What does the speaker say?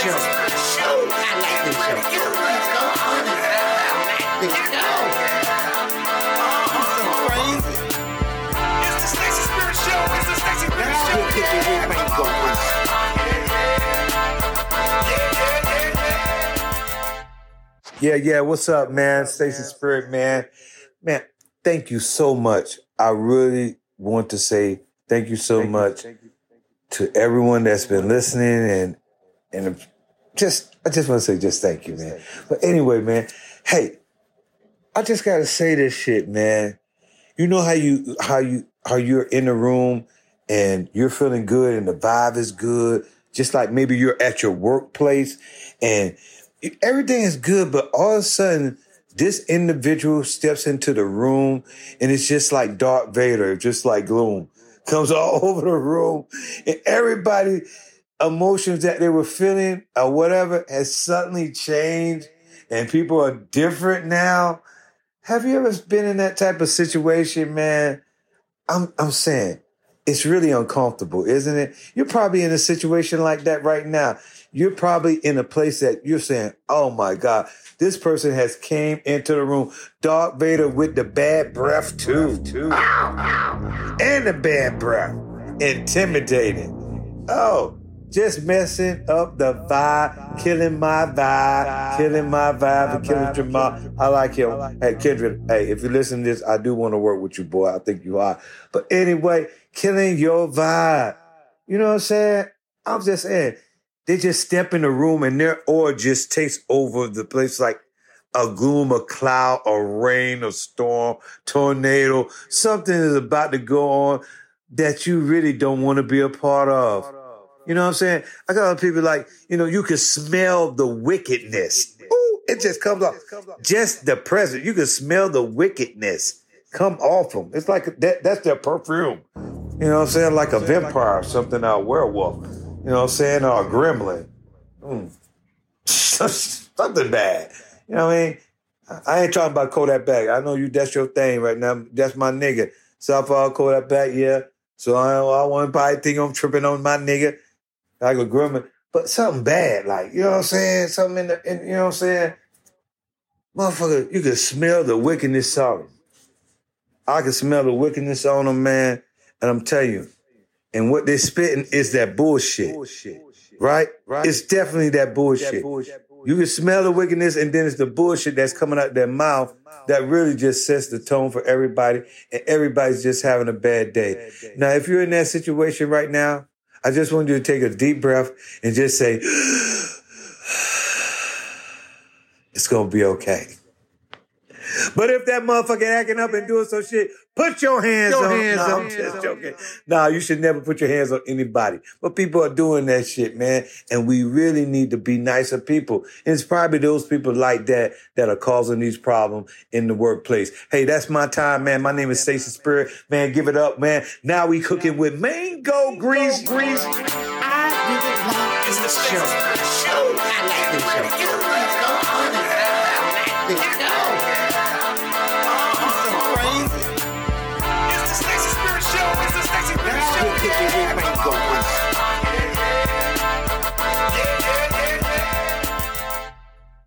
show. I like this show. Go on I like this show. I'm so crazy. It's the Stacey Spirit Show. It's the Stacey Spirit Show. we'll get your Yeah. going. Yeah, yeah. What's up, man? Stacey Spirit, man. Man, thank you so much. I really want to say thank you so much to everyone that's been listening and and just I just want to say just thank you, man. But anyway, man, hey, I just gotta say this shit, man. You know how you how you how you're in the room and you're feeling good and the vibe is good, just like maybe you're at your workplace and everything is good, but all of a sudden this individual steps into the room and it's just like Darth Vader, just like gloom, comes all over the room, and everybody emotions that they were feeling or whatever has suddenly changed, and people are different now. Have you ever been in that type of situation, man? I'm I'm saying it's really uncomfortable, isn't it? You're probably in a situation like that right now. You're probably in a place that you're saying, "Oh my God, this person has came into the room, Darth Vader with the bad breath too, too, and the bad breath, intimidating. Oh, just messing up the vibe, killing my vibe, killing my vibe, and killing Jamal. I like him. Hey, Kendrick, hey, if you listen to this, I do want to work with you, boy. I think you are. But anyway, killing your vibe. You know what I'm saying? I'm just saying, they just step in the room and their aura just takes over the place like a gloom, a cloud, a rain, a storm, tornado. Something is about to go on that you really don't want to be a part of. You know what I'm saying? I got other people like, you know, you can smell the wickedness. Ooh, it just comes off. Just the presence. You can smell the wickedness come off them. It's like that, that's their perfume. You know what I'm saying? Like a vampire or something, or a werewolf. You know what I'm saying? Or a gremlin. Mm. something bad. You know what I mean? I ain't talking about Kodak Black. I know you. That's your thing right now. That's my nigga. So I Southpaw Kodak Black, yeah. So I, I want to probably think I'm tripping on my nigga. Like a gremlin. But something bad, like, you know what I'm saying? Something in the, in, you know what I'm saying? Motherfucker, you can smell the wickedness on him. I can smell the wickedness on them, man. And I'm telling you, and what they're spitting is that bullshit. Right? Right? It's definitely that bullshit. You can smell the wickedness, and then it's the bullshit that's coming out their mouth that really just sets the tone for everybody, and everybody's just having a bad day. Now, if you're in that situation right now, I just want you to take a deep breath and just say, it's gonna be okay. But if that motherfucker acting up and doing some shit, put your hands Your on. hands nah, on. I'm just joking. Nah, you should never put your hands on anybody. But people are doing that shit, man. And we really need to be nicer people. And it's probably those people like that that are causing these problems in the workplace. Hey, that's my time, man. My name is Stacey Spirit. Man, give it up, man. Now we cooking with mango grease, grease. I really like It's the this show. Show. I like this show.